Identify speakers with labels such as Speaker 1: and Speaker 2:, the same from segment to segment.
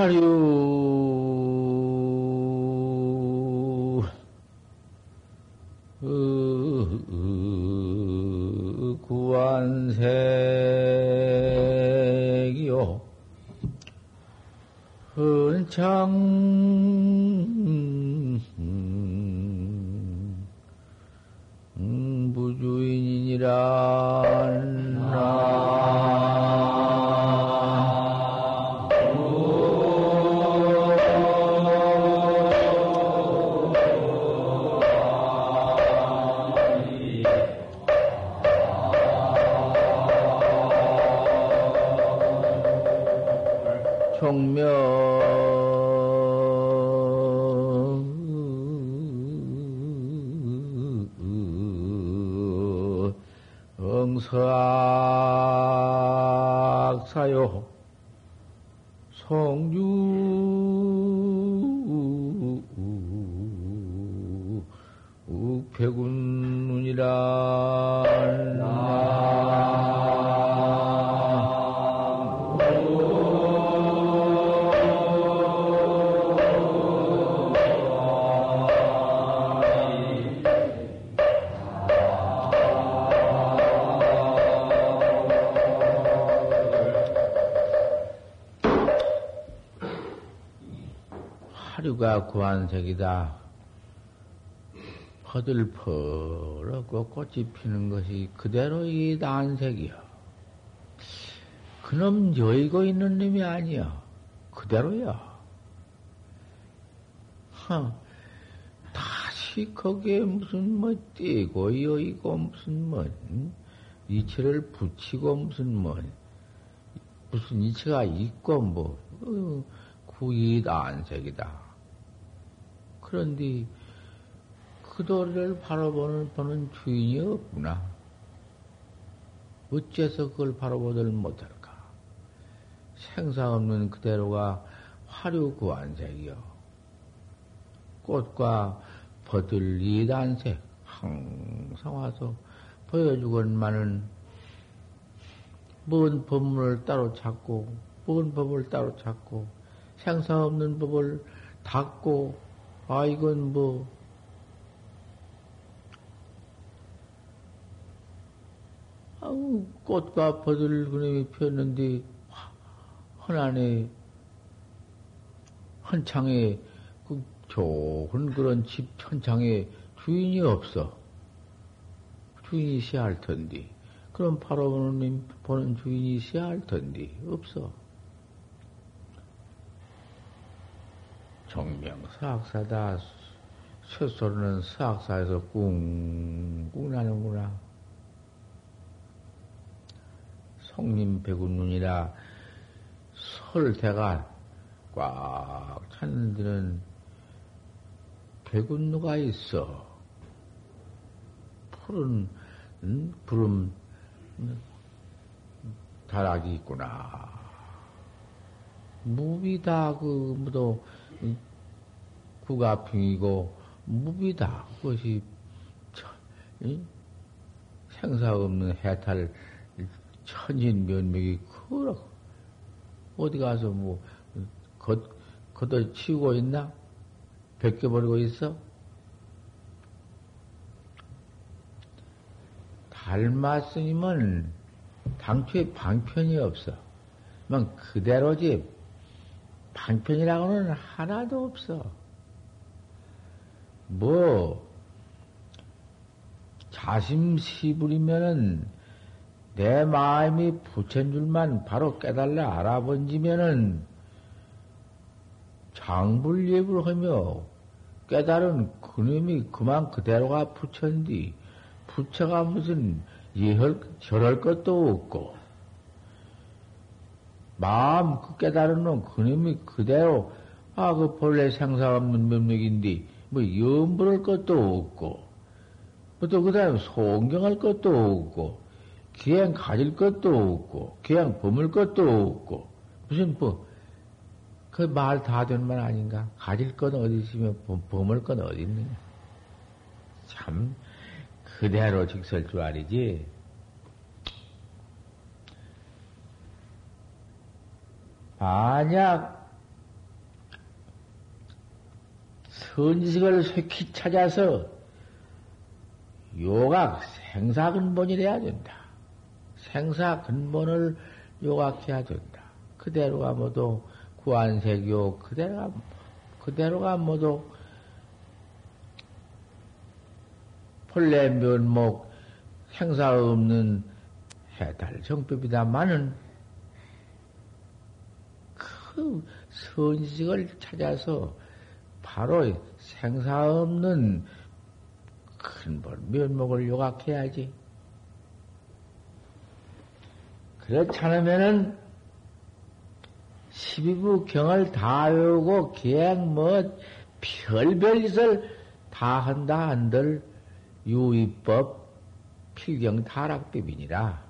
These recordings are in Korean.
Speaker 1: 하류 하류가 구한색이다. 퍼들퍼렇고 꽃이 피는 것이 그대로 이 난색이여. 그놈 여의고 있는 놈이 아니여. 그대로야. 허, 다시 거기에 무슨 뭐 띄고 여의고 무슨 뭐 이체를 붙이고 무슨 뭐 무슨 이체가 있고 뭐 어, 구이단색이다. 그런데 그 도리를 바라보는 보는 주인이 없구나. 어째서 그걸 바라보들 못할까? 생사 없는 그대로가 화류 구안색이요. 꽃과 버들 이단색 항상 와서 보여주건만은 뭔 법문을 따로 찾고, 뭔 법을 따로 찾고, 생사 없는 법을 닫고, 아, 이건 뭐, 아우, 꽃과 버들 그림이 피었는데, 헌안에, 헌창에, 그 좋은 그런 집 헌창에 주인이 없어. 주인이 있어야 할 텐데. 그럼 바로 보는, 보는 주인이 있어야 할 텐데. 없어. 정명 사학사다. 첫 소리는 사학사에서 꿍꿍 나는구나. 성님 백운눈이라 설대가 꽉 차는 데는 백운누가 있어. 푸른 음, 구름 다락이 있구나. 무비다 그 무도 국가핑이고 무비다. 그것이 생사 없는 해탈 천진면목이 그렇고 어디 가서 뭐 겉, 겉을 치우고 있나? 벗겨버리고 있어? 닮았으니면 당초에 방편이 없어. 만 그대로지 방편이라고는 하나도 없어. 뭐, 자심시부리면은 내 마음이 부처인 줄만 바로 깨달라 알아본지면은 장불예불 하며 깨달은 그놈이 그만 그대로가 부처인디 부처가 무슨 예헐, 절할 것도 없고. 마음 그 깨달은 놈 그놈이 그대로 아 그 본래 생사 없는 면목인데 뭐 염불할 것도 없고, 또 그 다음에 송경할 것도 없고, 기행 가질 것도 없고, 기행 범을 것도 없고, 무슨 뭐, 그 말 다 된 말 아닌가? 가질 건 어디 있으면 범을 건 어디 있느냐? 참, 그대로 직설 줄 알이지. 만약 선지식을 쇠히 찾아서 요각 생사 근본이래야 된다. 생사 근본을 요각해야 된다. 그대로가 모두 구안색요 그대로가 그대로가 모두 본래 면목 생사 없는 해달 정법이다마는 그 선식을 찾아서 바로 생사 없는 근본 면목을 요각해야지. 그렇지 않으면은 12부 경을 다 외우고 그냥 뭐 별별 짓을 다 한다 한들 유의법 필경 타락법이니라.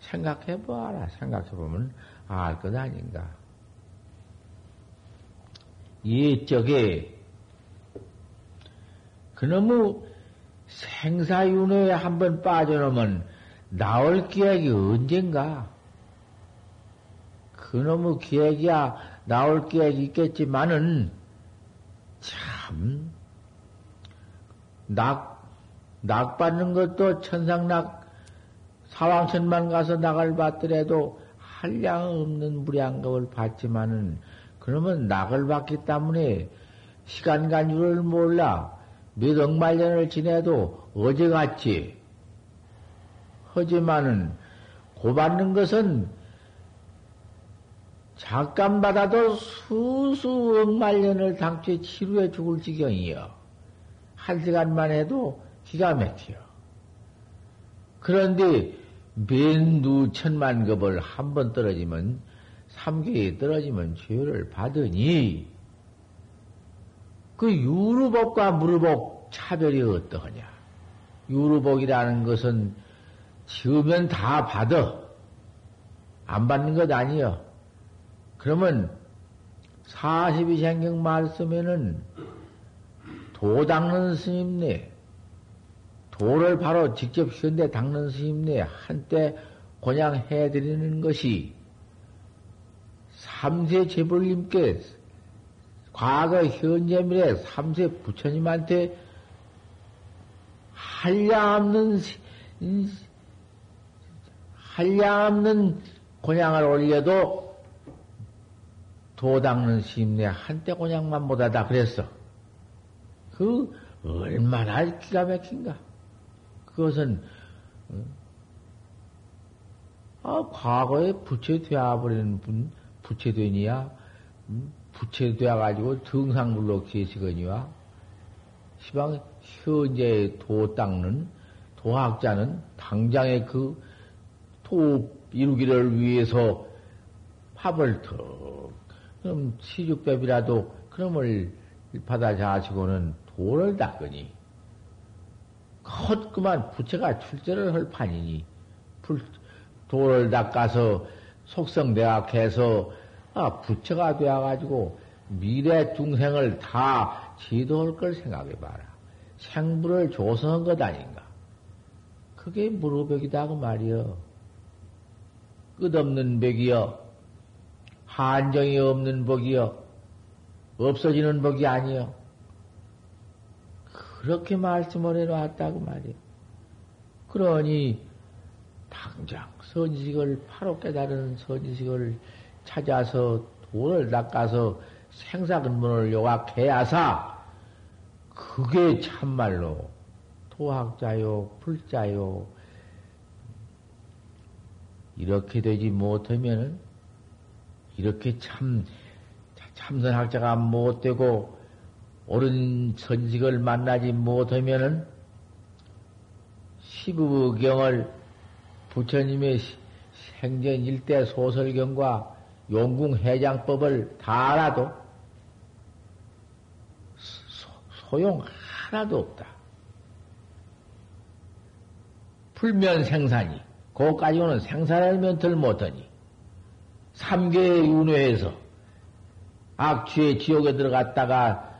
Speaker 1: 생각해봐라. 생각해보면 알 것 아닌가. 이쪽에 그놈의 생사윤회에 한번 빠져놓으면 나올 기약이 언젠가? 그놈의 기약이야 나올 기약이 있겠지만은 참 낙, 낙 받는 것도 천상낙 사왕천만 가서 낙을 받더라도 한량 없는 무량겁을 받지만은 그러면 낙을 받기 때문에 시간 간주를 몰라 몇 억만 년을 지내도 어제같이 하지만은 고받는 것은 잠깐 받아도 수수 억만 년을 당초에 치루해 죽을 지경이요. 한 시간만 해도 기가 막혀. 그런데 맨두 천만 급을 한 번 떨어지면 삼계에 떨어지면 죄를 받으니 그 유루복과 무루복 차별이 어떠하냐? 유루복이라는 것은 지으면 다 받아. 안 받는 것 아니여. 그러면 42 생경 말씀에는 도 닦는 스님네, 도를 바로 직접 현대 닦는 스님네 한때 그냥 해드리는 것이 삼세 제불님께 과거 현재 미래 삼세 부처님한테 한량없는 한량없는 곤양을 올려도 도 닦는 심내 한때 곤양만 못하다 그랬어. 그 얼마나 기가 막힌가. 그것은 아, 과거에 부채 되어버리는 분, 부채 되니야, 부채 되어 가지고 등상불로 계시거니와, 시방 현재 도 닦는 도학자는 당장에 그도 이루기를 위해서 밥을 턱, 그럼 시죽밥이라도 그놈을 받아 자시고는 도를 닦으니, 헛그만 부채가 출제를 할 판이니, 불, 도를 닦아서 속성대학해서 아, 부처가 되어가지고 미래 중생을 다 지도할 걸 생각해봐라. 생부를 조성한 것 아닌가? 그게 무료벽이다, 그 말이여. 끝없는 벽이여. 한정이 없는 벽이여. 없어지는 벽이 아니여. 그렇게 말씀을 해놨다고 말이여. 그러니, 당장 선지식을, 바로 깨달은 선지식을 찾아서 돈을 닦아서 생사근본을 요각해야사 그게 참말로 도학자요, 불자요. 이렇게 되지 못하면은 이렇게 참 참선학자가 못되고 옳은 선식을 만나지 못하면은 시부경을 부처님의 생전 일대 소설경과 용궁 해장법을 다 알아도 소용 하나도 없다. 불면 생산이, 그까지 오는 생산을 면들 못하니, 삼계의 윤회에서 악취의 지옥에 들어갔다가,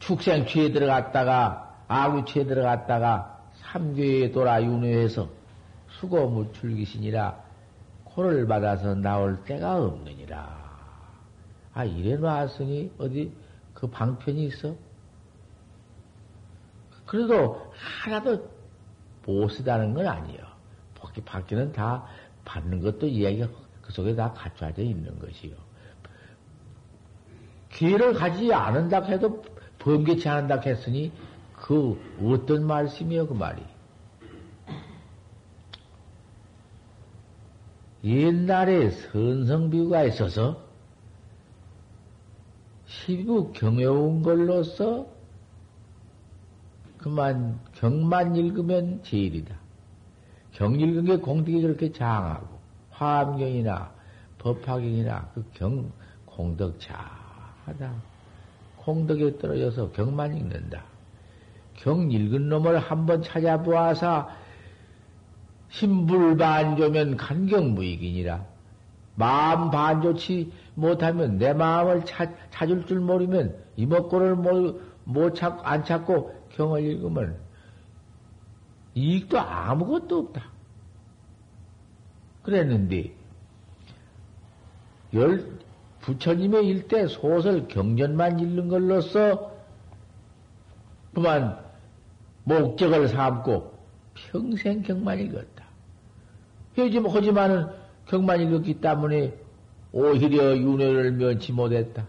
Speaker 1: 축생취에 들어갔다가, 악유취에 들어갔다가, 삼계에 돌아 윤회에서 수고 무출기신이라 코를 받아서 나올 때가 없느니라. 아, 이래 놨으니 어디 그 방편이 있어? 그래도 하나도 못 쓰다는 건 아니에요. 밖에, 밖에는 다 받는 것도 이야기가 그 속에 다 갖춰져 있는 것이요. 기회를 가지지 않은다 해도 범개치 않은다 했으니 그 어떤 말씀이요, 그 말이. 옛날에 선성비가 있어서 시부 경여운 걸로서 그만 경만 읽으면 제일이다. 경 읽은 게 공덕이 그렇게 장하고 화암경이나 법화경이나 그 경 공덕 자하다. 공덕에 떨어져서 경만 읽는다. 경 읽은 놈을 한번 찾아보아서 신불 반조면 간경무익이니라. 마음 반조치 못하면 내 마음을 찾, 찾을 줄 모르면 이목구를 못, 못 찾, 안 찾고 경을 읽으면 이익도 아무것도 없다. 그랬는데, 열, 부처님의 일대 소설 경전만 읽는 걸로써 그만 목적을 삼고 평생 경만 읽었다. 하지만은 경만 읽었기 때문에 오히려 윤회를 면치 못했다.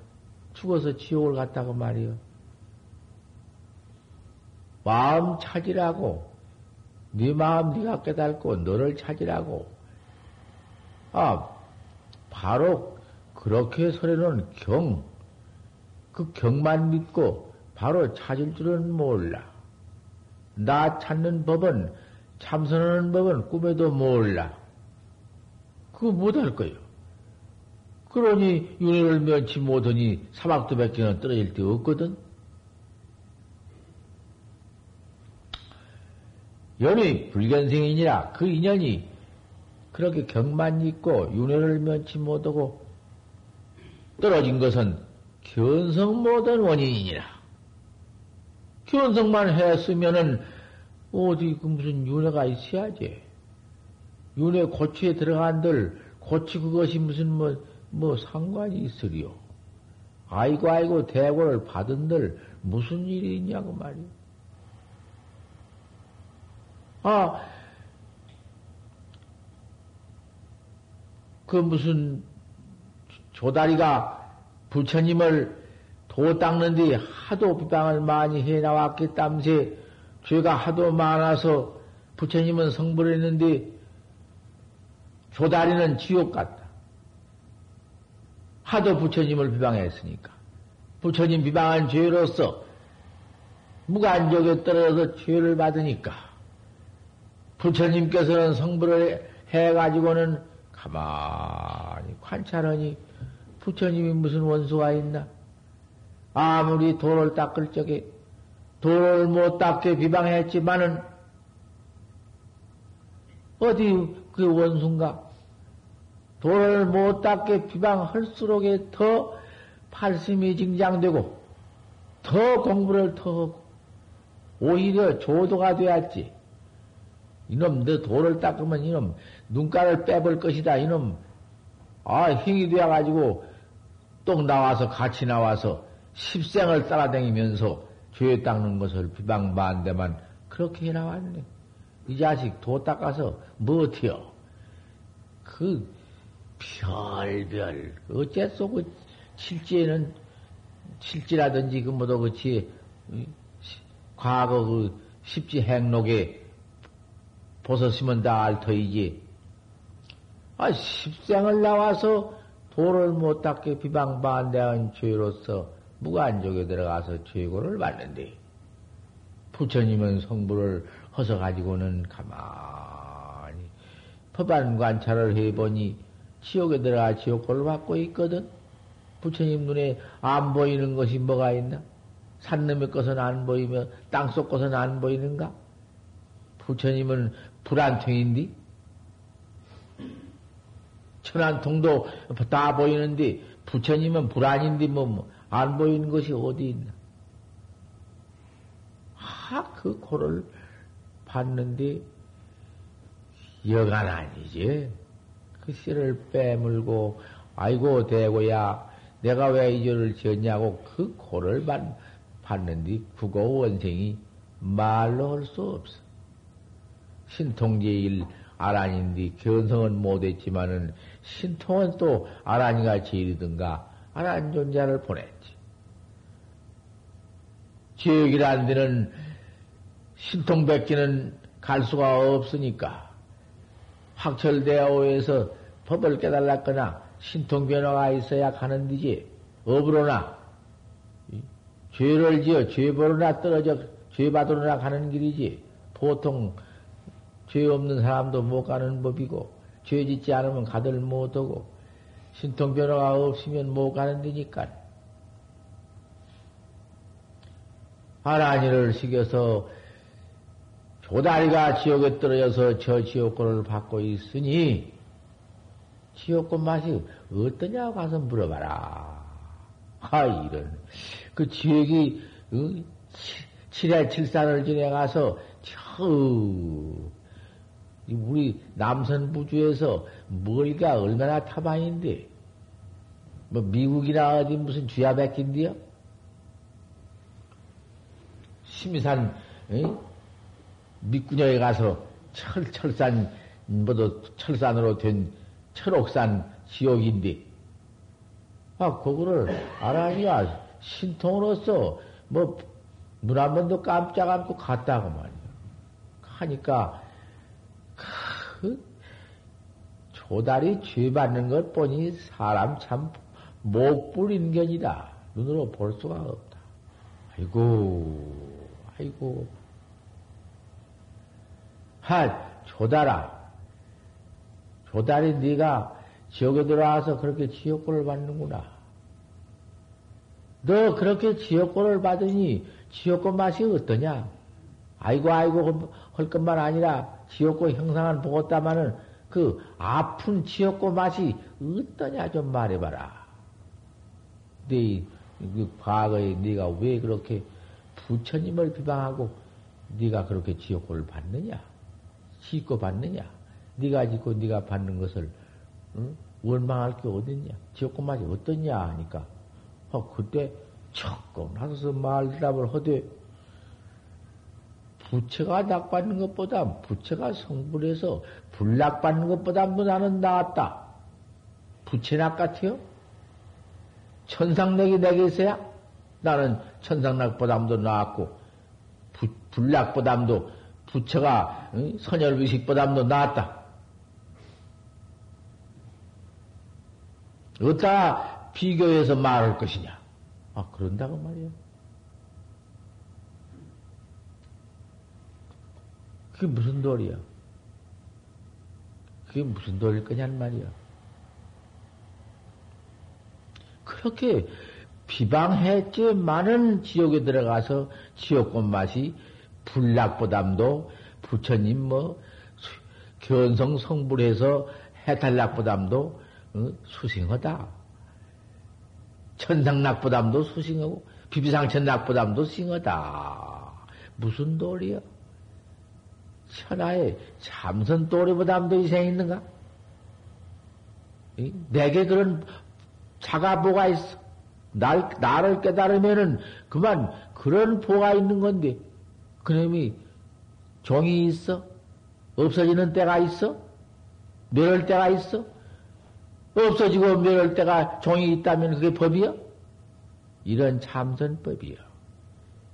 Speaker 1: 죽어서 지옥을 갔다고 말이요. 마음 찾으라고 네 마음 네가 깨닫고 너를 찾으라고 아 바로 그렇게 설해놓은 경, 그 경만 믿고 바로 찾을 줄은 몰라. 나 찾는 법은, 참선하는 법은 꿈에도 몰라. 그거 못할 거예요. 그러니 윤회를 면치 못하니 사막도 백개는 떨어질 데 없거든. 연이 불견생이니라 그 인연이 그렇게 경만 있고 윤회를 면치 못하고 떨어진 것은 견성 못한 원인이니라. 견성만 했으면은 어디 그 무슨 윤회가 있어야지. 윤회 고치에 들어간들 고치 그것이 무슨 뭐, 뭐 상관이 있으리요. 아이고 아이고 대고를 받은들 무슨 일이 있냐고 말이요. 아, 그 무슨 조다리가 부처님을 도 닦는 데 하도 비방을 많이 해 나왔기 땀새 죄가 하도 많아서 부처님은 성불을 했는데 조다리는 지옥 같다. 하도 부처님을 비방했으니까. 부처님 비방한 죄로서 무간적에 떨어져서 죄를 받으니까 부처님께서는 성불을 해가지고는 가만히 관찰하니 부처님이 무슨 원수가 있나? 아무리 돌을 닦을 적에 돌을 못 닦게 비방했지만은 어디 그 원수인가? 돌을 못 닦게 비방할수록에 더 팔심이 증장되고 더 공부를 더 하고 오히려 조도가 되었지. 이놈 너 돌을 닦으면 이놈 눈가를 빼볼 것이다. 이놈 아 힘이 되어가지고 똥 나와서 같이 나와서 십생을 따라다니면서 죄 닦는 것을 비방반대만 그렇게 해 나왔네. 이 자식 도 닦아서 뭐 어때요? 그 별별 어째서 그 실제는 실지라든지 그 뭐도 그렇지 과거 그 십지 행록에 보셨으면 다 알터이지. 아 십생을 나와서 도를 못 닦게 비방반대한 죄로서 무간족에 들어가서 죄고를 받는데 부처님은 성부를 허서 가지고는 가만히 법안 관찰을 해보니 지옥에 들어가 지옥고를 받고 있거든. 부처님 눈에 안 보이는 것이 뭐가 있나? 산놈의 것은 안 보이며 땅속 것은 안 보이는가? 부처님은 불안통인디? 천안통도 다 보이는데 부처님은 불안인데 뭐안 보이는 것이 어디 있나? 하, 그 코를 봤는데 여간 아니지. 그 씨를 빼물고 아이고 대고야 내가 왜 이 죄를 지었냐고 그 고를 받, 받는디 국어 원생이 말로 할 수 없어. 신통제일 아란인디 견성은 못했지만은 신통은 또 아란이가 제일이든가 아란 존재를 보냈지. 지역이란 데는 신통 백기는 갈 수가 없으니까 확철대오에서 법을 깨달았거나 신통 변화가 있어야 가는 데지. 업으로나 죄를 지어 죄벌로나 떨어져 죄받으러나 가는 길이지. 보통 죄 없는 사람도 못 가는 법이고 죄 짓지 않으면 가들 못하고 신통 변화가 없으면 못 가는 데니까. 하나니를 시켜서 조다리가 지옥에 떨어져서 저 지옥권을 받고 있으니 지옥권 맛이 어떠냐고 가서 물어봐라. 아, 이런. 그 지옥이, 어? 칠해 칠산을 지내가서, 저, 우리 남선부주에서 멀가 얼마나 타방인데, 뭐 미국이나 어디 무슨 쥐야 백인데요? 심의산, 어? 밑구녕에 가서 철, 철산, 뭐도 철산으로 된 철옥산 지옥인데, 아, 그거를 알아야 신통으로서 뭐, 문 한 번도 깜짝 않고 갔다고 말이야. 하니까, 그, 조달이 죄 받는 것 보니 사람 참 목불 인견이다. 눈으로 볼 수가 없다. 아이고, 아이고. 하, 조달아. 조달이 네가 지옥에 들어와서 그렇게 지옥골을 받는구나. 너 그렇게 지옥골을 받으니 지옥골 맛이 어떠냐? 아이고 아이고 할 것만 아니라 지옥골 형상을 보았다마는 그 아픈 지옥골 맛이 어떠냐 좀 말해봐라. 네, 그 과거에 네가 왜 그렇게 부처님을 비방하고 네가 그렇게 지옥골을 받느냐? 짓고 받느냐? 네가 짓고 네가 받는 것을 응? 원망할 게 어딨냐? 지옥고 맛이 어떻냐 하니까 어, 그때 척고 나서서 말 대답을 하되 부처가 낙받는 것보다 부처가 성불해서 불낙받는 것보다도 나는 나았다. 부처낙 같아요? 천상락이 내게 있어야 나는 천상락보담도 나았고 불낙보담도 부처가 응? 선열의식보담도 나았다. 어디다 비교해서 말할 것이냐? 아, 그런다고 말이야. 그게 무슨 도리야? 그게 무슨 도리일 거냔 말이야. 그렇게 비방했지 많은 지옥에 들어가서 지옥꽃 맛이 불락보담도 부처님 뭐 견성 성불해서 해탈락보담도 어? 수싱하다. 천상낙보담도 수싱하고 비비상천낙보담도 수싱하다. 무슨 도리야? 천하에 참선 도리보담도 이생 있는가? 내게 그런 자가보가 있어. 날, 나를 깨달으면은 그만 그런 보가 있는 건데, 그놈이 종이 있어? 없어지는 때가 있어? 멸할 때가 있어? 없어지고 멸할 때가 종이 있다면 그게 법이요? 이런 참선법이요.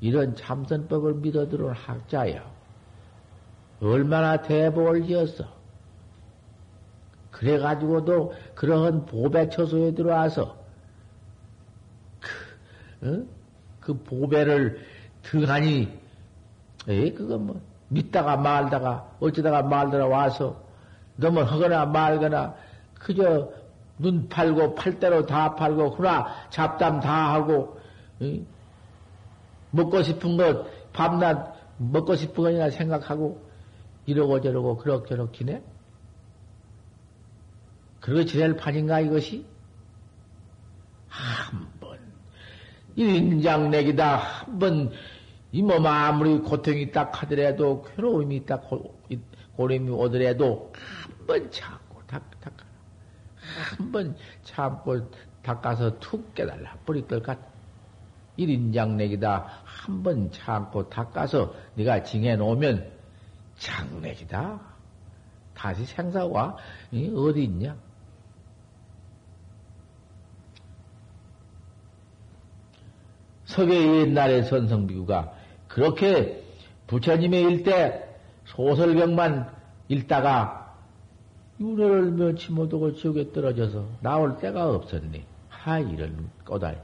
Speaker 1: 이런 참선법을 믿어 들어온 학자야. 얼마나 대복을 지었어. 그래가지고도 그러한 보배 처소에 들어와서 그, 어? 그 보배를 등하니, 에 그건 뭐, 믿다가 말다가, 어쩌다가 말다가 와서, 너무 하거나 말거나, 그저 눈 팔고 팔대로 다 팔고 후나 잡담 다 하고 응? 먹고 싶은 것 밤낮 먹고 싶은 거냐 생각하고 이러고 저러고 그럭저럭 지내? 그러고 지낼 판인가 이것이? 한번 인장 내기다 한번 이 몸 아무리 고통이 딱 하더라도 괴로움이 딱 고림이 오더라도 한번 참고 탁탁 한번 참고 닦아서 툭 깨달라 버릴 것 같아. 일인장내기다 한 번 참고 닦아서 네가 징해 놓으면 장내기다. 다시 생사와 어디 있냐? 석의 옛날의 선성비구가 그렇게 부처님의 일대 소설병만 읽다가 윤회를 면치 못하고 지옥에 떨어져서 나올 때가 없었니? 하, 이런 꼬달.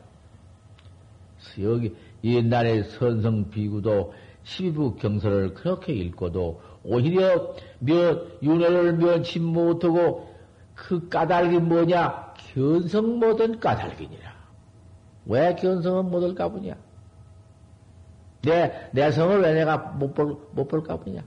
Speaker 1: 여기 옛날에 선성 비구도 12부 경서를 그렇게 읽고도 오히려 면, 윤회를 면치 못하고 그 까닭이 뭐냐? 견성 못한 까닭이니라. 왜 견성은 못할까 보냐? 내, 내 성을 왜 내가 못 볼, 못 볼까 보냐?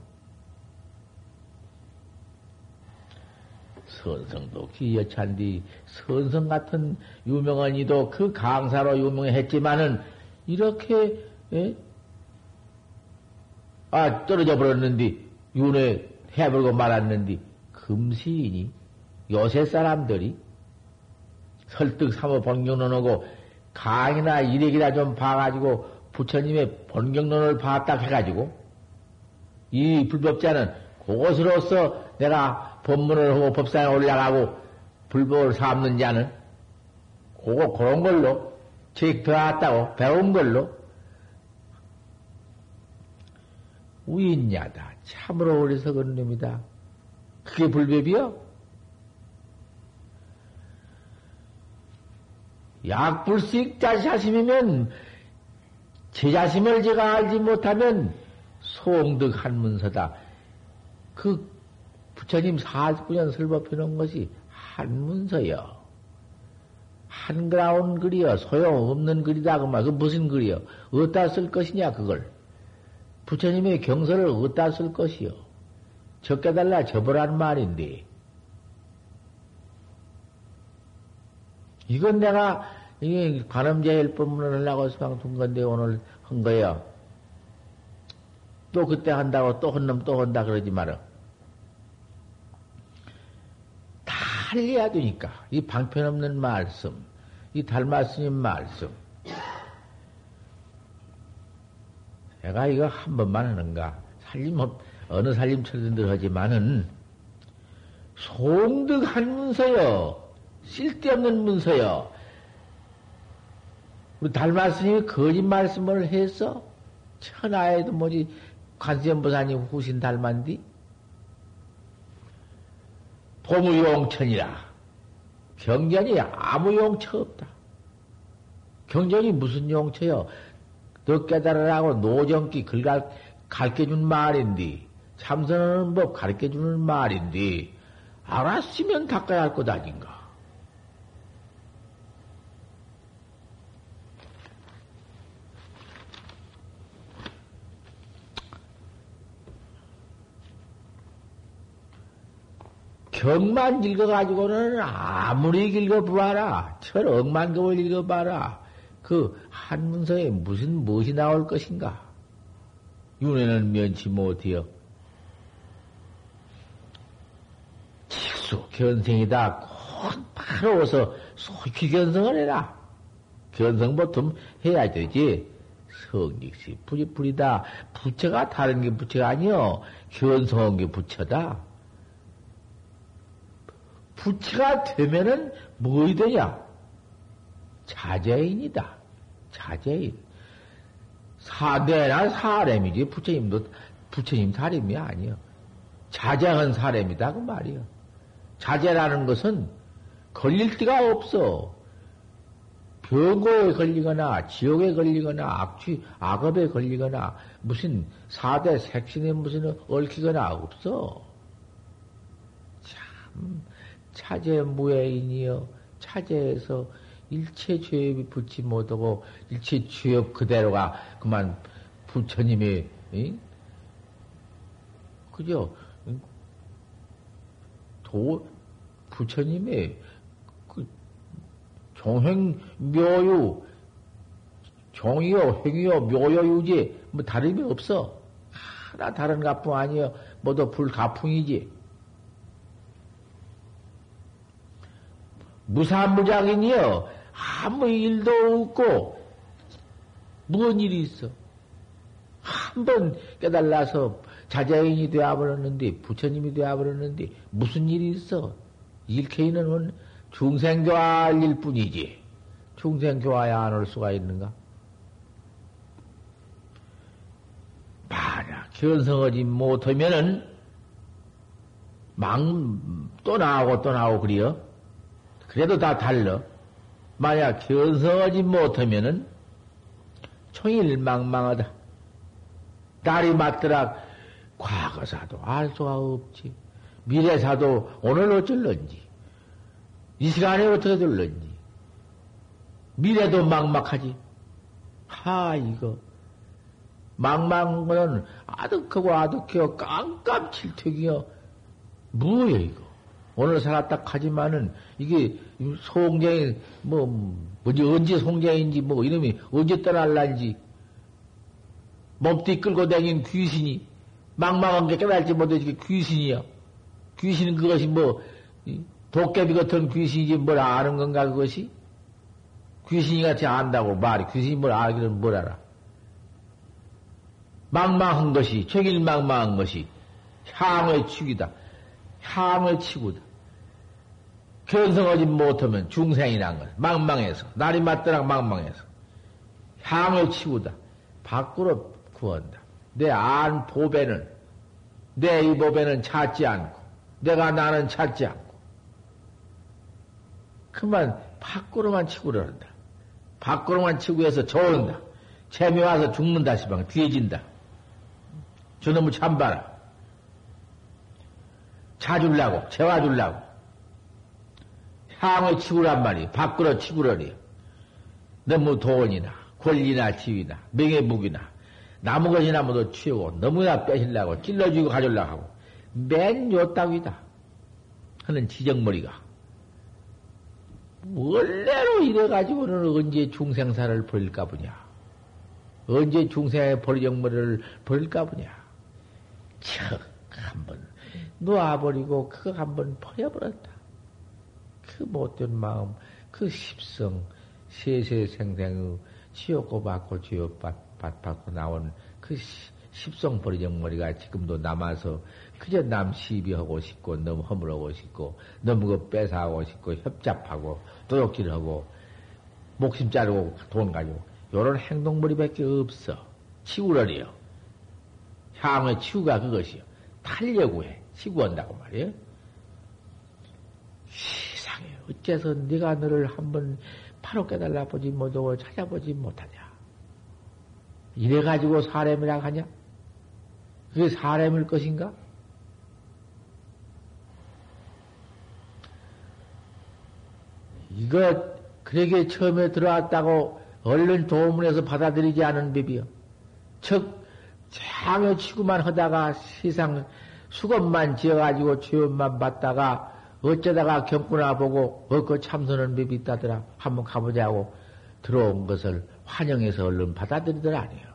Speaker 1: 선성도 기여찬디 선성 같은 유명한 이도 그 강사로 유명했지만은 이렇게 예? 아 떨어져 버렸는데 윤회 해버리고 말았는데 금시이니 요새 사람들이 설득 삼어 번경론하고 강이나 일액이나 좀 봐가지고 부처님의 번경론을 봤다 해가지고 이 불법자는 그것으로서 내가 법문을 하고 법상에 올라가고 불법을 삼는 자는 그거 그런 걸로 책 배웠다고 배운 걸로 우인냐다 참으로 어리석은 놈이다. 그게 불법이요? 약불식 자자심이면 제자심을 제가 알지 못하면 소득 한문서다. 그 부처님 49년 설법해 놓은 것이 한문서요. 한그라운 글이요. 소용없는 글이다. 그 말. 그 무슨 글이요? 어디다 쓸 것이냐, 그걸. 부처님의 경서를 어디다 쓸 것이요? 적게달라 접으란 말인데. 이건 내가, 이게 관음제일 법문을 하려고 수방 둔 건데, 오늘 한 거예요. 또 그때 한다고 또 한 놈 또 한다 그러지 마라. 달려야 되니까. 이 방편 없는 말씀, 이 달마스님 말씀. 내가 이거 한 번만 하는가? 살림, 어느 살림처럼들 하지만은, 송득한 문서요. 쓸데없는 문서요. 우리 달마스님이 거짓 말씀을 해서, 천하에도 뭐지, 관세음보사님 후신 닮만디? 보무용천이라. 경전이 아무 용처 없다. 경전이 무슨 용처요? 너 깨달으라고 노정기 글가 가르쳐준 말인데, 참선하는 법 가르쳐주는 말인데, 알았으면 닦아야 할 것 아닌가? 경만 읽어가지고는 아무리 읽어보아라. 철억만 겁을 읽어봐라. 그 한 문서에 무슨 무엇이 나올 것인가? 윤회는 면치 못해요. 직수 견성이다. 곧 바로 어서 소위 견성을 해라. 견성 보통 해야 되지. 성직시 부지불이다. 부처가 다른 게 부처가 아니여. 견성한 게 부처다. 부처가 되면은 뭐이 되냐? 자제인이다. 자제인. 사대나 사람이지. 부처님도, 부처님 사람이 아니요. 자제한 사람이다. 그 말이요. 자제라는 것은 걸릴 데가 없어. 병고에 걸리거나, 지옥에 걸리거나, 악취, 악업에 걸리거나, 무슨 사대 색신에 무슨 얽히거나 없어. 참, 차제 무예인이여 차제에서 일체 죄업이 붙지 못하고 일체 죄업 그대로가 그만 부처님이 응? 그죠? 도 부처님의 그 종행 묘유 종이요 행이요 묘요유지 뭐 다름이 없어 하나 다른 가풍 아니요 모두 불가풍이지 무사무장이니요. 아무 일도 없고, 무슨 일이 있어? 한 번 깨달아서 자자인이 되어버렸는데, 부처님이 되어버렸는데, 무슨 일이 있어? 일케이는 중생교화할 일 뿐이지. 중생교화에 안올 수가 있는가? 만약 견성하지 못하면은, 망, 또 나오고 또 나오고 그래요? 그래도 다 달러. 만약 견성하지 못하면은, 총일 망망하다. 딸이 맞더라. 과거사도 알 수가 없지. 미래사도 오늘 어쩔런지. 이 시간에 어떻게 될런지. 미래도 막막하지. 하, 이거. 막막한 거는 아득하고 아득해요. 깜깜칠턱이요. 뭐예요, 이거? 오늘 살았다 하지만은 이게 송장이 뭐 뭐지 언제 송장인지 뭐 이름이 언제 떠날란지 몸띠 끌고 다닌 귀신이 막막한 게 깨달지 못해 귀신이야. 귀신은 그것이 뭐 도깨비 같은 귀신이지 뭘 아는 건가 그것이? 귀신이 같이 안다고 말이 귀신이 뭘 알기는 뭘 알아? 망망한 것이 최길망망한 것이 향의 축이다. 향의 치구다. 견성하지 못하면 중생이란 것. 망망해서 날이 맞더락 망망해서 향의 치구다. 밖으로 구한다. 내 안 보배는 내 이 보배는 찾지 않고 내가 나는 찾지 않고 그만 밖으로만 그런다. 밖으로만 치고 해서 좋은다. 재미 와서 죽는다 시방 뒤해진다. 저놈을 참봐라. 차줄라고 재와줄라고 향을 치구란 말이 밖으로 치구러리 너무 돈이나 권리나 지위나 명예무기나 나무 것이나 모두 치우고 너무나 빼실라고 찔러주고 가줄라고 하고 맨 요따위다. 하는 지정머리가 원래로 이래가지고는 언제 중생사를 버릴까 보냐? 언제 중생의 버리정머리를 버릴까 보냐? 척 한번 놓아버리고 그거 한번 버려버렸다 그 못된 마음 그 십성 세세생생의 지옥고 받고 지옥 받, 받, 받고 나온 그 십성 버리정머리가 지금도 남아서 그저 남 시비하고 싶고 너무 허물하고 싶고 너무 그 뺏어하고 싶고 협잡하고 도둑질하고 목심 자르고 돈 가지고 요런 행동머리밖에 없어. 치우러리요. 향의 치우가 그것이요. 탈려고 해. 치구한다고 말이에요. 어째서 네가 너를 한번 바로 깨달아 보지 못하고 찾아보지 못하냐. 이래 가지고 사람이라 하냐? 그게 사람일 것인가? 이거 그에게 처음에 들어왔다고 얼른 도문에서 받아들이지 않은 법이요. 즉 장에 치고만 하다가 세상 수건만 지어가지고 죄업만 받다가 어쩌다가 경구나 보고 얻고 참선은 법이 있다더라. 한번 가보자고 들어온 것을 환영해서 얼른 받아들이더라 아니에요.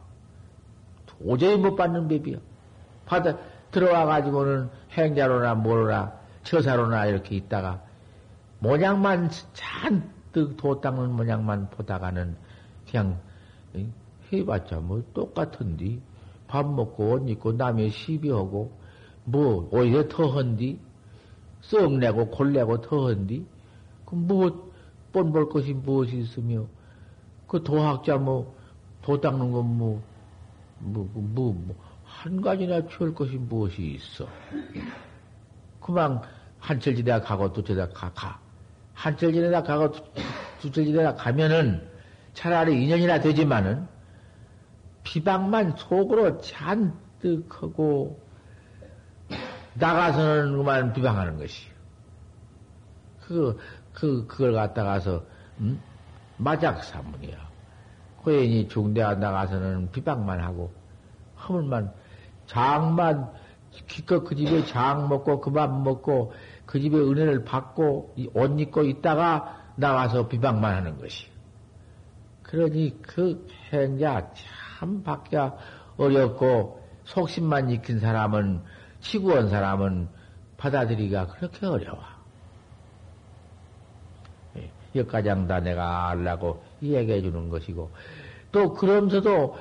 Speaker 1: 도저히 못 받는 법이요. 받아 들어와 가지고는 행자로나 뭐로나 처사로나 이렇게 있다가 모양만 잔뜩 도 닦는 모양만 보다가는 그냥 해봤자 뭐 똑같은디 밥 먹고 옷 입고 남의 시비하고 뭐 오히려 더한디 썩내고 골내고 더한디? 그뭐 뻔볼 것이 무엇이 있으며? 그 도학자 뭐 도 닦는 건뭐뭐뭐뭐한 가지나 취할 것이 무엇이 있어? 그만 한철 지대가 가고 두철 가, 가. 한철 지내다 가고 두철 지내다 가면은 차라리 인연이나 되지만은 비방만 속으로 잔뜩 하고 나가서는 그만 비방하는 것이요. 그, 그, 그걸 갖다가서, 음? 마작사문이야. 고인이 중대가 나가서는 비방만 하고, 허물만, 장만, 기껏 그 집에 장 먹고, 그 밥 먹고, 그 집에 은혜를 받고 옷 입고 있다가 나와서 비방만 하는 것이. 그러니 그 행자 참 받기 어렵고 속심만 익힌 사람은 치구한 사람은 받아들이기가 그렇게 어려워. 예, 역가장 다 내가 알라고 얘기해 주는 것이고, 또 그러면서도,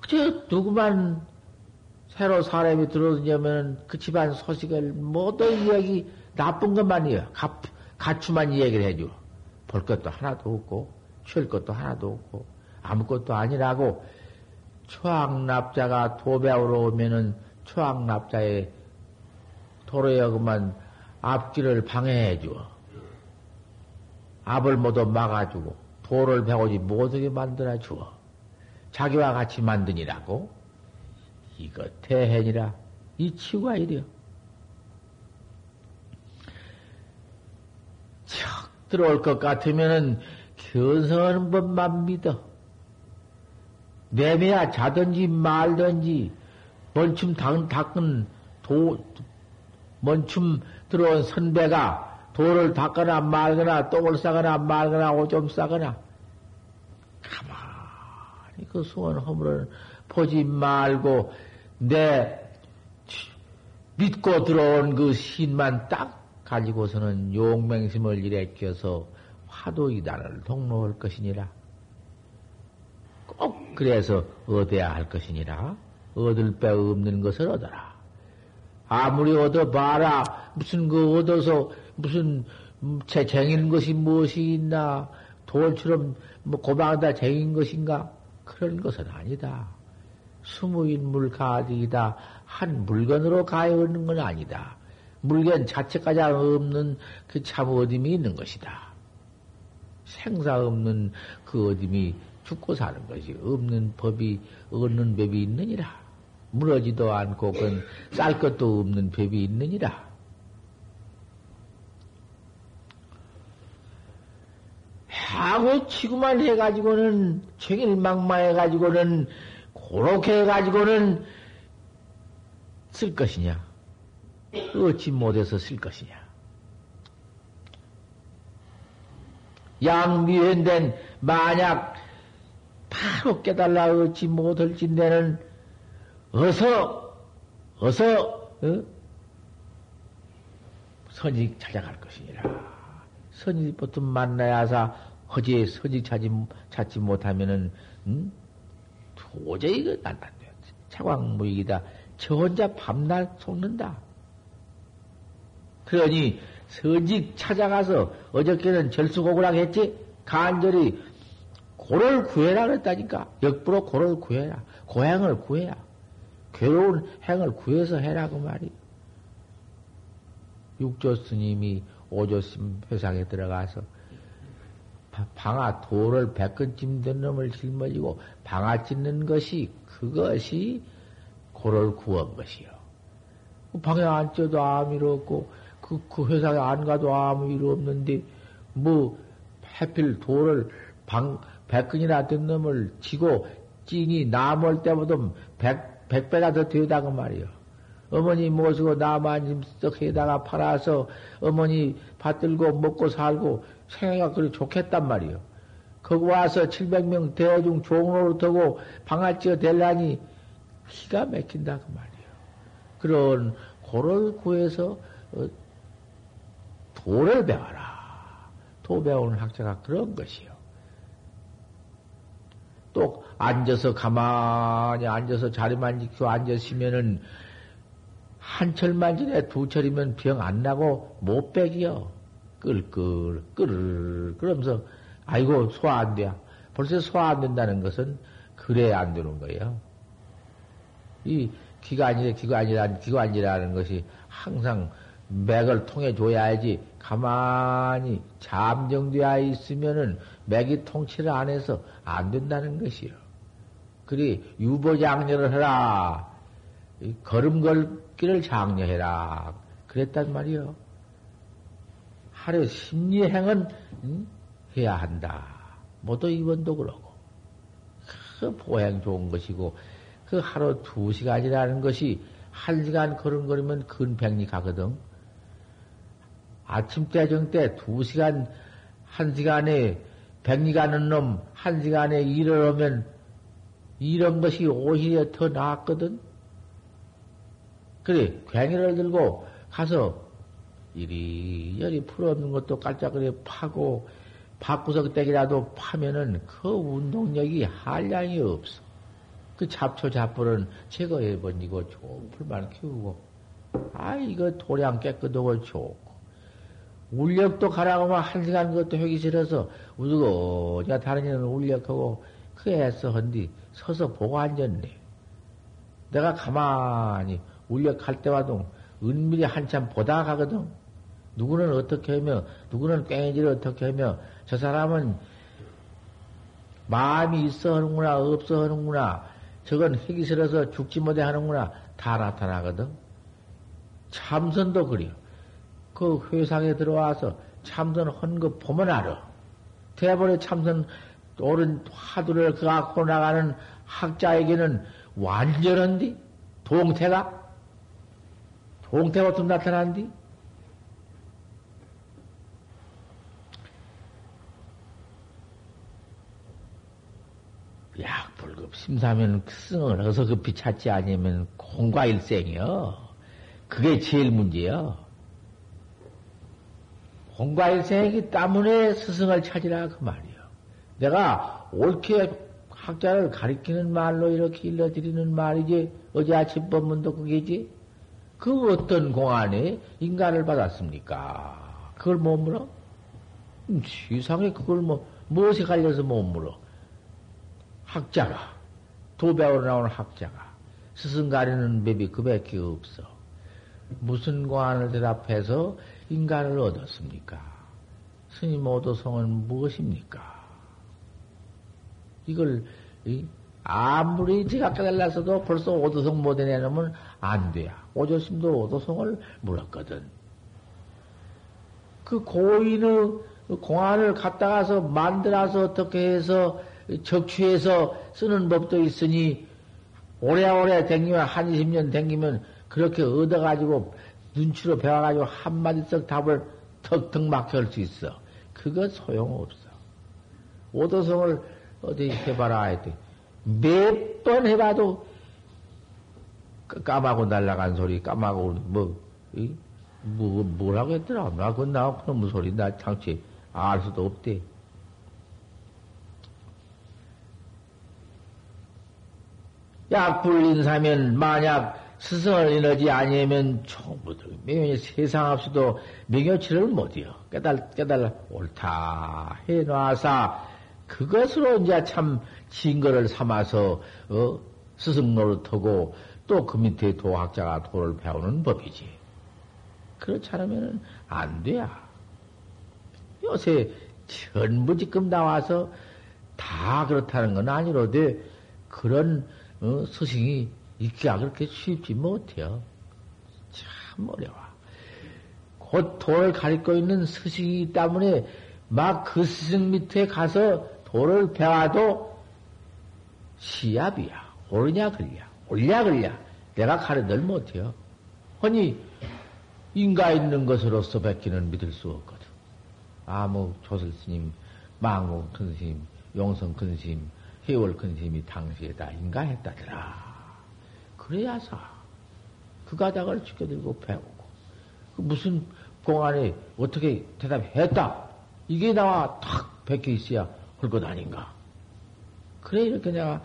Speaker 1: 그저 누구만 새로 사람이 들어오냐면 그 집안 소식을 모두 이야기, 나쁜 것만이요. 가, 가추만 이야기를 해줘. 볼 것도 하나도 없고, 쉴 것도 하나도 없고, 아무것도 아니라고, 초학납자가 도배하러 오면은 초학납자의 도로에 그만 앞길을 방해해 주어. 앞을 모두 막아주고, 도를 배우지 못하게 만들어 주어. 자기와 같이 만드니라고? 이거 대해니라. 이 치우가 이래요. 척 들어올 것 같으면은 견성하는 법만 믿어. 내매야 자든지 말든지, 먼춤 닦은, 도, 먼춤 들어온 선배가 돌을 닦거나 말거나 똥을 싸거나 말거나 오줌 싸거나 가만히 그 소원 허물을 보지 말고 내 믿고 들어온 그 신만 딱 가지고서는 용맹심을 일으켜서 화도이단을 동로할 것이니라. 꼭 그래서 얻어야 할 것이니라. 얻을 배 없는 것을 얻어라. 아무리 얻어봐라. 무슨 그 얻어서 무슨 쟁인 것이 무엇이 있나. 돌처럼 뭐 고방에다 쟁인 것인가. 그런 것은 아니다. 수무인물 가득이다. 한 물건으로 가야 얻는 건 아니다. 물건 자체까지 없는 그 참 어dim이 있는 것이다. 생사 없는 그 어dim이 죽고 사는 것이 없는 법이 얻는 법이 있느니라. 물어지도 않고 그건 쌀 것도 없는 법이 있느니라. 하고 치고만 해가지고는 청일망마해가지고는 그렇게 해가지고는 쓸 것이냐? 어찌 못해서 쓸 것이냐? 양미현된 만약 바로 깨달라 어찌 못할진대는 어서 어서 어? 선직 찾아갈 것이니라. 선직부터 만나야 사 허지에 선직 찾지, 찾지 못하면은 음? 도저히 이거 안 돼. 차광무익이다. 저 혼자 밤날 속는다. 그러니 선직 찾아가서 어저께는 절수고구락 했지? 간절히 고를 구해라 그랬다니까. 역부로 고를 구해라. 고향을 구해야. 괴로운 행을 구해서 해라 그 말이. 육조 스님이 오조심 회상에 들어가서 방아 돌을 백근쯤 된 놈을 짊어지고 방아 찢는 것이 그것이 고를 구한 것이요. 그 방에 앉혀도 아무 일 없고 그, 그 회사에 안 가도 아무 일 없는데 뭐 해필 돌을 방 백근이나 된 놈을 지고 찐이 나몰 때보다 백, 백배가 더 되다고 말이요. 어머니 모시고 나만 썩 해다가 팔아서 어머니 받들고 먹고 살고 생애가 그리 좋겠단 말이요. 거기 와서 700명 대중 종로로 두고 방아찌어 될라니 기가 막힌다 그 말이요. 그런 고를 구해서 어, 도를 배워라. 도 배우는 학자가 그런 것이요. 또 앉아서 가만히 앉아서 자리만 지키고 앉으시면은 한 철만 지내 두 철이면 병 안 나고 못 빼기요. 끌끌 끌 그러면서 아이고 소화 안 돼. 벌써 소화 안 된다는 것은 그래 안 되는 거예요. 이 기관이라 기관이라 기관이라는 것이 항상 맥을 통해 줘야지 가만히 잠정되어 있으면은 맥이 통치를 안 해서 안 된다는 것이요. 그리 유보장려를 해라. 걸음걸기를 장려해라. 그랬단 말이요. 하루 심리행은 응? 해야 한다. 모두 이번도 그러고. 그 보행 좋은 것이고, 그 하루 두 시간이라는 것이 한 시간 걸음걸으면 근백리 가거든. 아침 때, 정 때 두 시간, 한 시간에 백리 가는 놈, 한 시간에 일을 하면 이런 것이 오히려 더 나았거든. 그래, 괭이를 들고 가서 이리저리 풀어없는 것도 깔짝거리 파고, 밥구석 댁이라도 파면은 그 운동력이 한량이 없어. 그 잡초 잡부는 제거해 버리고 좋은 풀만 키우고, 아, 이거 도량 깨끗하고 좋고. 울력도 가라고 한 시간 그것도 하기 싫어서, 우리고, 어디가 다른 일은 울력하고, 그 애써 헌디 서서 보고 앉았네. 내가 가만히 울력할 때와도 은밀히 한참 보다 가거든. 누구는 어떻게 하며, 누구는 꽹지를 어떻게 하며, 저 사람은 마음이 있어 하는구나, 없어 하는구나, 저건 하기 싫어서 죽지 못해 하는구나, 다 나타나거든. 참선도 그래요. 그 회상에 들어와서 참선 한 거 보면 알아. 대본에 참선 옳은 화두를 갖고 나가는 학자에게는 완전한디? 동태가? 동태가 어떻게 나타난디? 약불급 심사면 승을 어서 급히 찾지 아니면 공과 일생이요. 그게 제일 문제요. 공과일생이기 때문에 스승을 찾으라 그 말이요. 내가 옳게 학자를 가리키는 말로 이렇게 일러드리는 말이지 어제 아침 법문도 그게지. 그 어떤 공안에 인간을 받았습니까? 그걸 못 물어? 음, 세상에 그걸 뭐 무엇에 갈려서 못 물어? 학자가, 도배우러 나오는 학자가, 스승 가리는 법이 그 밖에 없어. 무슨 고안을 대답해서 인간을 얻었습니까? 스님 오도성은 무엇입니까? 이걸, 아무리 깨달았어도 벌써 오도성 못 해내놓으면 안 돼야. 오조심도 오도성을 물었거든. 그 고인의 공안을 갖다가서 만들어서 어떻게 해서 적취해서 쓰는 법도 있으니 오래오래 댕기면 한 20년 댕기면 그렇게 얻어가지고 눈치로 배워가지고 한마디씩 답을 턱턱 막혀올 수 있어. 그거 소용없어. 오도성을 어디 해봐라 했더니 몇 번 해봐도 까마고 날라간 소리, 까마고 뭐, 뭐, 뭐라고 했더라. 나 그건 나 그런 소리 나 장치 알 수도 없대. 약 불린 사면 만약 스승을 인하지 아니면 총부들 명예 세상 앞서도 명효치를 못이요. 깨달 깨달 옳다 해놔서 그것으로 이제 참 증거를 삼아서 어, 스승 노릇하고 또 그 밑에 도학자가 도를 배우는 법이지. 그렇지 않으면 안 돼야. 요새 전부 지금 나와서 다 그렇다는 건 아니로되 그런 어, 스승이 있기가 그렇게 쉽지 못해요. 참 어려워. 곧 돌을 가리고 있는 스승이기 때문에 막 그 스승 밑에 가서 돌을 배워도 시합이야. 오르냐 걸냐. 올냐 걸냐. 내가 가르들 못해요. 아니 인가 있는 것으로서 뵙기는 믿을 수 없거든. 아무 조설 스님, 망공 큰 스님, 용성 큰 스님, 해월 큰 스님이 당시에 다 인가했다더라. 그래야사. 그 가닥을 지켜들고 배우고. 그 무슨 공안에 어떻게 대답했다. 이게 나와 탁 베껴 있어야 할 것 아닌가. 그래 이렇게 내가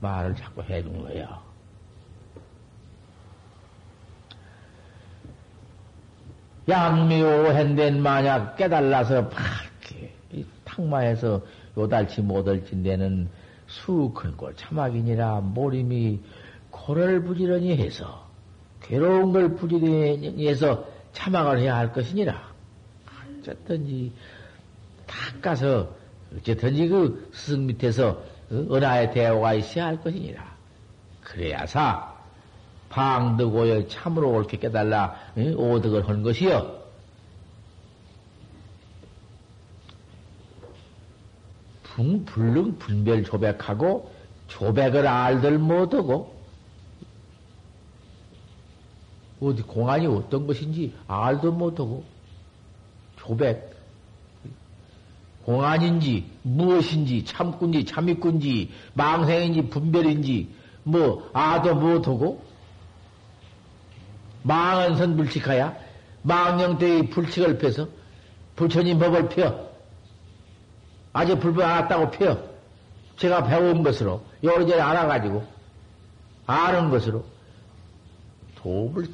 Speaker 1: 말을 자꾸 해준 거야. 양미오hen된 만약 깨달라서 밝게 탁마에서 요달치 못할진대는 수큰골 참악이니라. 모림이 코를 부지런히 해서 괴로운 걸 부지런히 해서 참악을 해야 할 것이니라. 어쨌든지 닦아서 어쨌든지 그 스승 밑에서 은하에 대화가 있어야 할 것이니라. 그래야사 방득오열 참으로 옳게 깨달라 오득을 한 것이여. 붕불능 분별 조백하고 조백을 알들 못하고 어디 공안이 어떤 것인지 알도 못하고 조백 공안인지 무엇인지 참꾼지 참익꾼지 망생인지 분별인지 뭐 아도 못하고 망은 선 불칙하야 망령대의 불칙을 펴서 부처님 법을 펴 아직 불법 안 왔다고 펴. 제가 배운 것으로, 요리저리 알아가지고, 아는 것으로. 도를,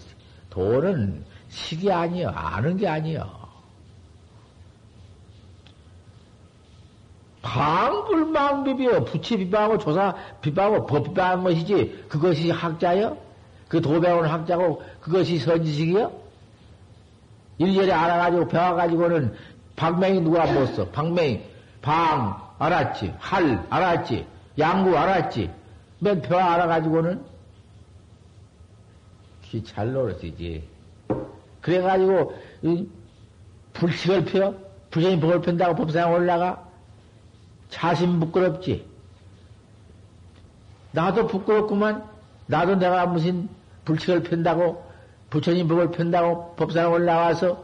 Speaker 1: 도는 식이 아니여. 아는 게 아니여. 방불망 비비여. 부치 비방하고 조사 비방하고 법 비방하는 것이지. 그것이 학자여? 그 도배운 학자고 그것이 선지식이여? 일일이 알아가지고 배워가지고는 방맹이 누가 못 써? 방맹이 방 알았지, 할 알았지, 양구 알았지. 맨 배워 알아가지고는 잘 노릇이지. 그래가지고 불식을 펴 불신이 복을 편다고 법상에 올라가 자신 부끄럽지. 나도 부끄럽구만. 나도 내가 무슨 불칙을 편다고 부처님 법을 편다고 법상에 올라와서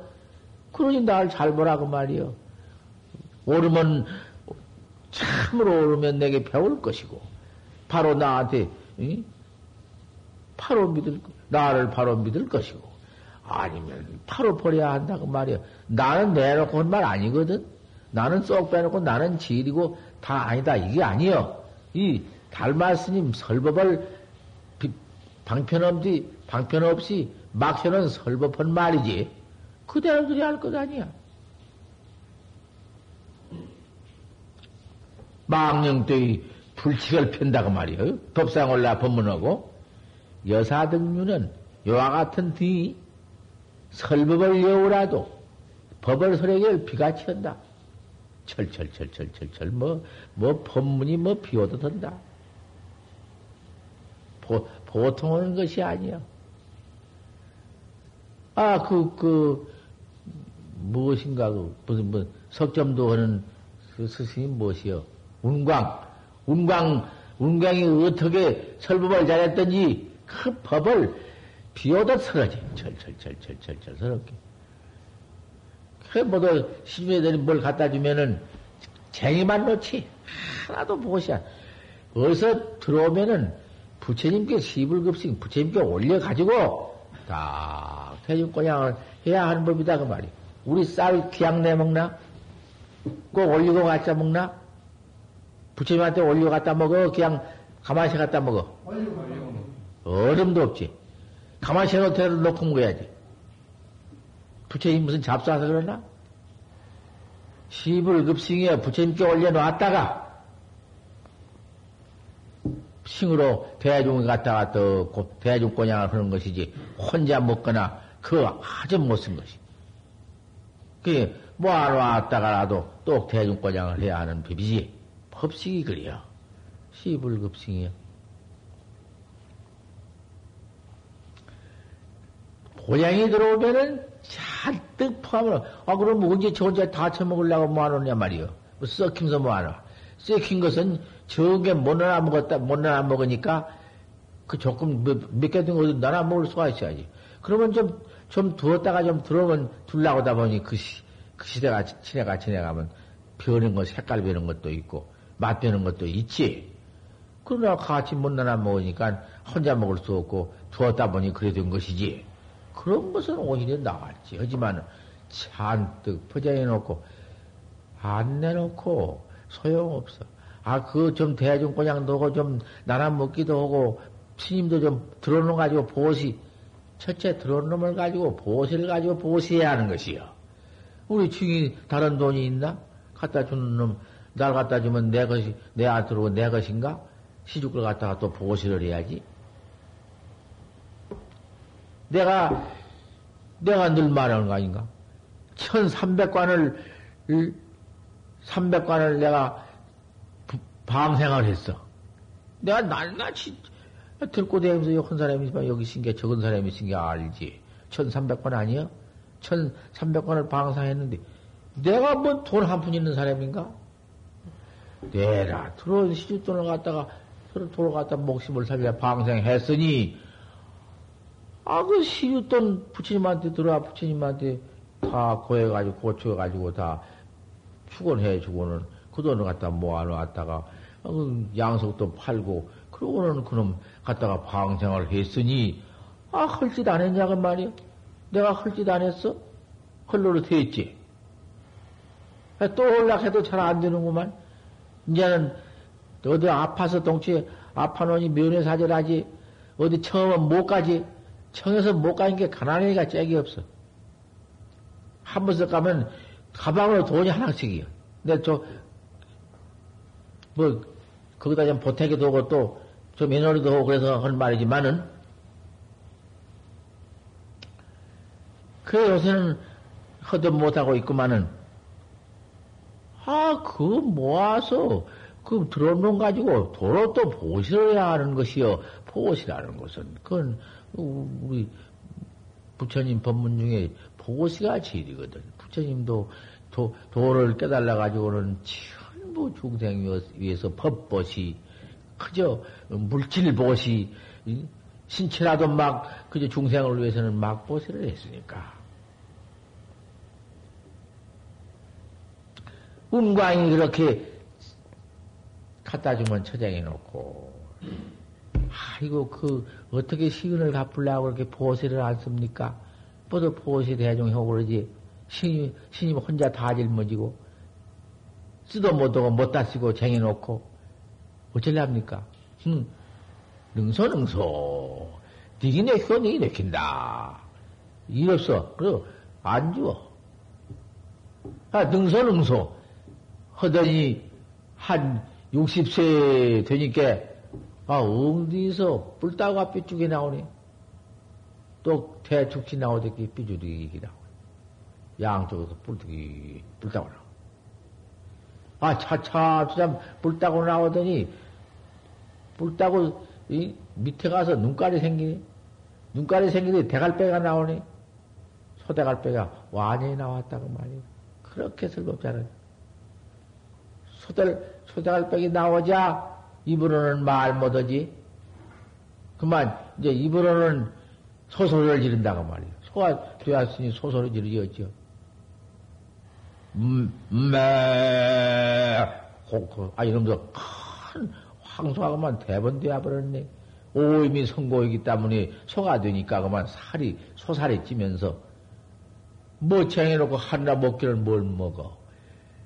Speaker 1: 그러니 나를 잘 보라고 말이요. 오르면 참으로 오르면 내게 배울 것이고 바로 나한테 응? 바로 믿을 나를 바로 믿을 것이고 아니면 바로 버려야 한다고 말이요. 나는 내놓고 한 말 아니거든. 나는 쏙 빼놓고 나는 지일이고 다 아니다 이게 아니요. 이 달마 스님 설법을 방편없이 방편없이 막혀는 설법한 말이지. 그대로 들이 할것 아니야. 망령되이 불칙을 편다고 말이에요. 법상 올라 법문하고 여사 등류는 요와 같은 뒤 설법을 여우라도 법을 설에게 비가 치한다. 철철철철철철 뭐, 뭐 법문이 뭐 비워도 된다. 보, 보통 오는 것이 아니야. 아, 그, 그, 무엇인가, 그, 무슨, 뭐, 석점도 하는 그 스승이 무엇이요? 운광. 운광, 운광이 어떻게 설법을 잘했던지 그 법을 비오다 서러지. 철철철철철철 서럽게. 그 모두 시주애들이 뭘 갖다 주면은 쟁이만 놓지. 하나도 무엇이야. 어디서 들어오면은 부처님께 시불급식 부처님께 올려가지고 딱 대중권양을 해야 하는 법이다 그 말이. 우리 쌀 그냥 내 먹나? 꼭 올리고 갖다 먹나? 부처님한테 올리고 갖다 먹어? 그냥 가만히 갖다 먹어? 얼음도 없지. 가만히 놓고 놓고 먹어야지. 부처님 무슨 잡수해서 그러나? 시불 급싱에 부처님께 올려놓았다가 싱으로 대중을 갖다가 또 대중 권양을 하는 것이지 혼자 먹거나 그 아주 못 쓴 것이. 그게 뭐안 왔다가라도 또 대중 권양을 해야 하는 법이지. 법식이 그래요. 시불 급싱이요. 고양이 들어오면은 잔뜩 포함을, 아, 그럼 언제 저 혼자 다 처먹으려고 뭐하느냐 말이요. 뭐 썩힘서 뭐하나. 썩힌 것은 저게 못 나눠 먹었다, 못 나눠 먹으니까 그 조금 몇개 된 것도 나눠 먹을 수가 있어야지. 그러면 좀, 좀 두었다가 좀 들어오면 둘라고다 보니 그, 시, 그 시대가 지내가 지내가면 변는 것, 색깔 변는 것도 있고, 맛 변는 것도 있지. 그러나 같이 못 나눠 먹으니까 혼자 먹을 수 없고 두었다 보니 그래 된 것이지. 그런 것은 오히려 나았지. 하지만 잔뜩 포장해 놓고 안 내놓고 소용없어. 아, 그 좀 대중 그냥 놓고 좀 나눠 먹기도 하고 스님도 좀 들어놓은 가지고 보시 첫째 들어놓은 놈을 가지고 보시를 가지고 보시해야 하는 것이요. 우리 중이 다른 돈이 있나? 갖다 주는 놈, 날 갖다 주면 내 것이, 내 아들고 내 것인가? 시주를 갖다가 또 보시를 해야지. 내가, 내가 늘 말하는 거 아닌가? 1300관을, 300관을 내가 방생을 했어. 내가 날낮이 들고 다니면서 큰 사람이 있지만 여기 신게 적은 사람이 신게 알지. 1300관 아니야? 1300관을 방상했는데 내가 뭐 돈 한 푼 있는 사람인가? 내라 들어온 시주돈을 갖다가 돈을 갖다 목숨을 살려 방생했으니 아, 그 시유돈 부처님한테 들어와 부처님한테 다 고해가지고, 고쳐가지고 다 축원해 주고는 그 돈을 갖다 모아놓았다가, 어, 그 양석도 팔고, 그러고는 그놈 갖다가 방생을 했으니, 아, 헐 짓 안 했냐, 그 말이야? 내가 헐 짓 안 했어? 헐로로 됐지? 또 올락해도 잘 안 되는구만. 이제는 어디 아파서 동치에 아파놓으니 면회 사절하지. 어디 처음은 못 가지. 청에서 못 가는 게 가난하니까 짝이 없어. 한 번씩 가면 가방으로 돈이 하나씩이요. 근데 저, 뭐, 거기다 좀 보태기도 오고 또, 저 며느리도 오고 그래서 한 말이지만은, 그래 요새는 허도 못하고 있구만은, 아, 그거 모아서, 그 들어온 놈 가지고 도로 또 보시를 해야 하는 것이요. 보시라는 것은, 그건 우리 부처님 법문 중에 보시가 제일이거든. 부처님도 도, 도를 깨달아 가지고는 전부 중생 위해서 법보시, 그저 물질보시, 신체라도 막 그저 중생을 위해서는 막 보시를 했으니까. 운광이 그렇게 갖다 주면 처장해 놓고, 아이고, 그, 어떻게 시근을 갚으려고 그렇게 보시를 안 씁니까? 뻗어 보시 대종하고 그러지. 신임, 신임 혼자 다 짊어지고, 쓰도 못하고 못다 쓰고 쟁여놓고, 어쩌랍니까? 응. 능소 능소. 니기 내켜, 니기 내킨다. 이없어. 그래도 안 주어. 아, 능소 능소. 하더니, 한 60세 되니까, 아, 엉디서 뿔따가 삐죽이 나오네. 또 대축치 나오듯이 삐죽이 나오네. 양쪽에서 뿔뚝이, 뿔따고 나오 아, 차차, 참, 뿔따고 나오더니, 뿔따고, 이 밑에 가서 눈깔이 생기네. 눈깔이 생기더니 대갈배가 나오네. 소대갈배가 완전히 나왔다고 말이야. 그렇게 슬겁잖아요. 소대, 소대갈배기 나오자, 입으로는 말 못하지. 그만, 이제 입으로는 소소리를 지른다고 말이야. 소가 되었으니 소소리 지르지었죠. 음, 매, 호크. 아, 이러면서 큰 황소하고만 대번 되어 버렸네. 오임이 성고이기 때문에 소가 되니까 그만 살이, 소살이 찌면서 뭐 쟁여놓고 하나 먹기를 뭘 먹어.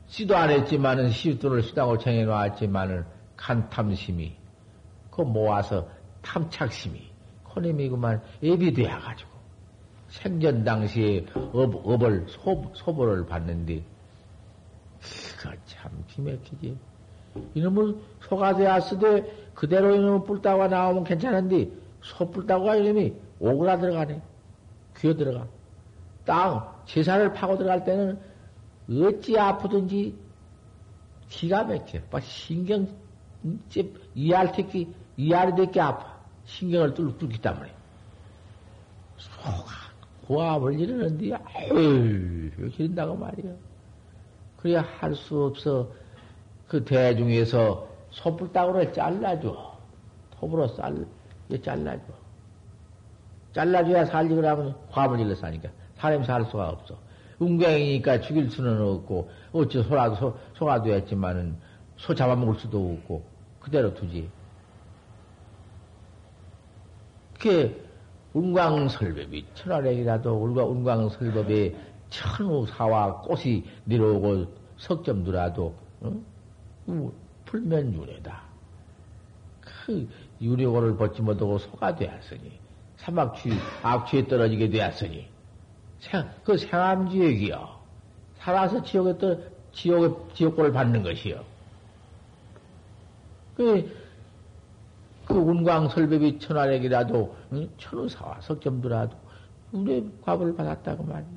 Speaker 1: 씨도 안 했지만은 시돈을 쓰다고 쟁여놓았지만은 간탐심이, 그 모아서 탐착심이, 코님이 그만 앱이 되어 가지고, 생전 당시에 업, 업을, 소, 소보를 받는데, 그거 참 기맥히지. 이놈은 소가 되었으되, 그대로 이놈은 뿔따가 나오면 괜찮은데, 소 뿔따가 이놈이 오그라 들어가네. 귀어 들어가. 땅, 제사를 파고 들어갈 때는 어찌 아프든지 기가 막혀. 막 신경 이알 특히 이알이 되게 아파. 신경을 뚫, 뚫기 때문에. 소가 고압을 이르는데, 아유, 기른다고 말이야. 그래야 할 수 없어. 그 대중에서 소불따구를 잘라줘. 톱으로 쌀, 잘라줘. 잘라줘야 살지 그러면 화을 일러 사니까. 사람이 살 수가 없어. 운경이니까 죽일 수는 없고, 어찌 소라도 소, 소가 되었지만은, 소 잡아먹을 수도 없고, 그대로 두지. 그게 운광설법이 천하랭이라도 운광설법에 천우사와 꽃이 내려오고 석점두라도 어? 풀면 윤회다. 그 유료고를 벗지 못하고 소가 되었으니 사막취 악취에 떨어지게 되었으니 생, 그 생암지역이요. 살아서 지옥에 떠 지옥에 지옥고를 받는 것이요. 그, 그 운광설법이 천하력이라도, 응? 천우사와 석점도라도, 우리 과보를 받았다고 말이야.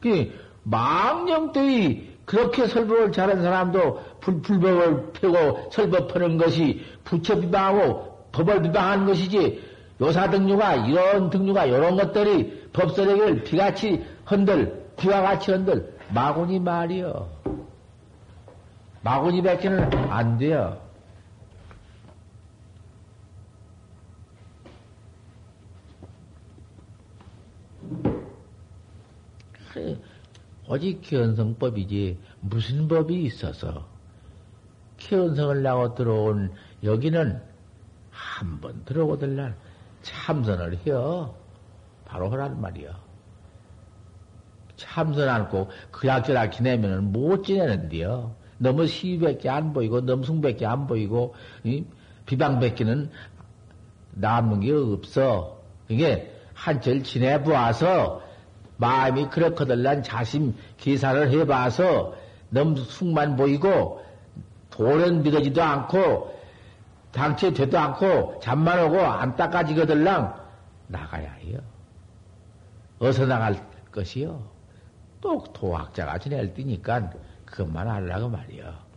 Speaker 1: 그, 망령들이 그렇게 설법을 잘한 사람도 불, 불법을 펴고 설법 푸는 것이 부처 비방하고 법을 비방하는 것이지, 요사 등류가, 이런 등류가, 이런 것들이 법설에게 비같이 흔들, 비와 같이 흔들, 마구니 말이여. 마구니 뱉기는 안 돼요. 오직 견성법이지 무슨 법이 있어서 견성을 나고 들어온 여기는 한 번 들어오들 날 참선을 해요. 바로 하란 말이요. 참선 않고 그약저약 지내면은 못 지내는데요. 너무 시비밖에 안 보이고 넘숭밖에 안 보이고 이? 비방밖에는 남는 게 없어. 이게 한철 지내보아서 마음이 그렇거든 난 자신 기사를 해봐서 넘숭만 보이고 돌은 믿어지도 않고 당체 되도 않고 잠만 오고 안 닦아지거들랑 나가야 해요. 어서 나갈 것이요. 또 도학자가 지낼 때니까 그것만 하려고 말이요.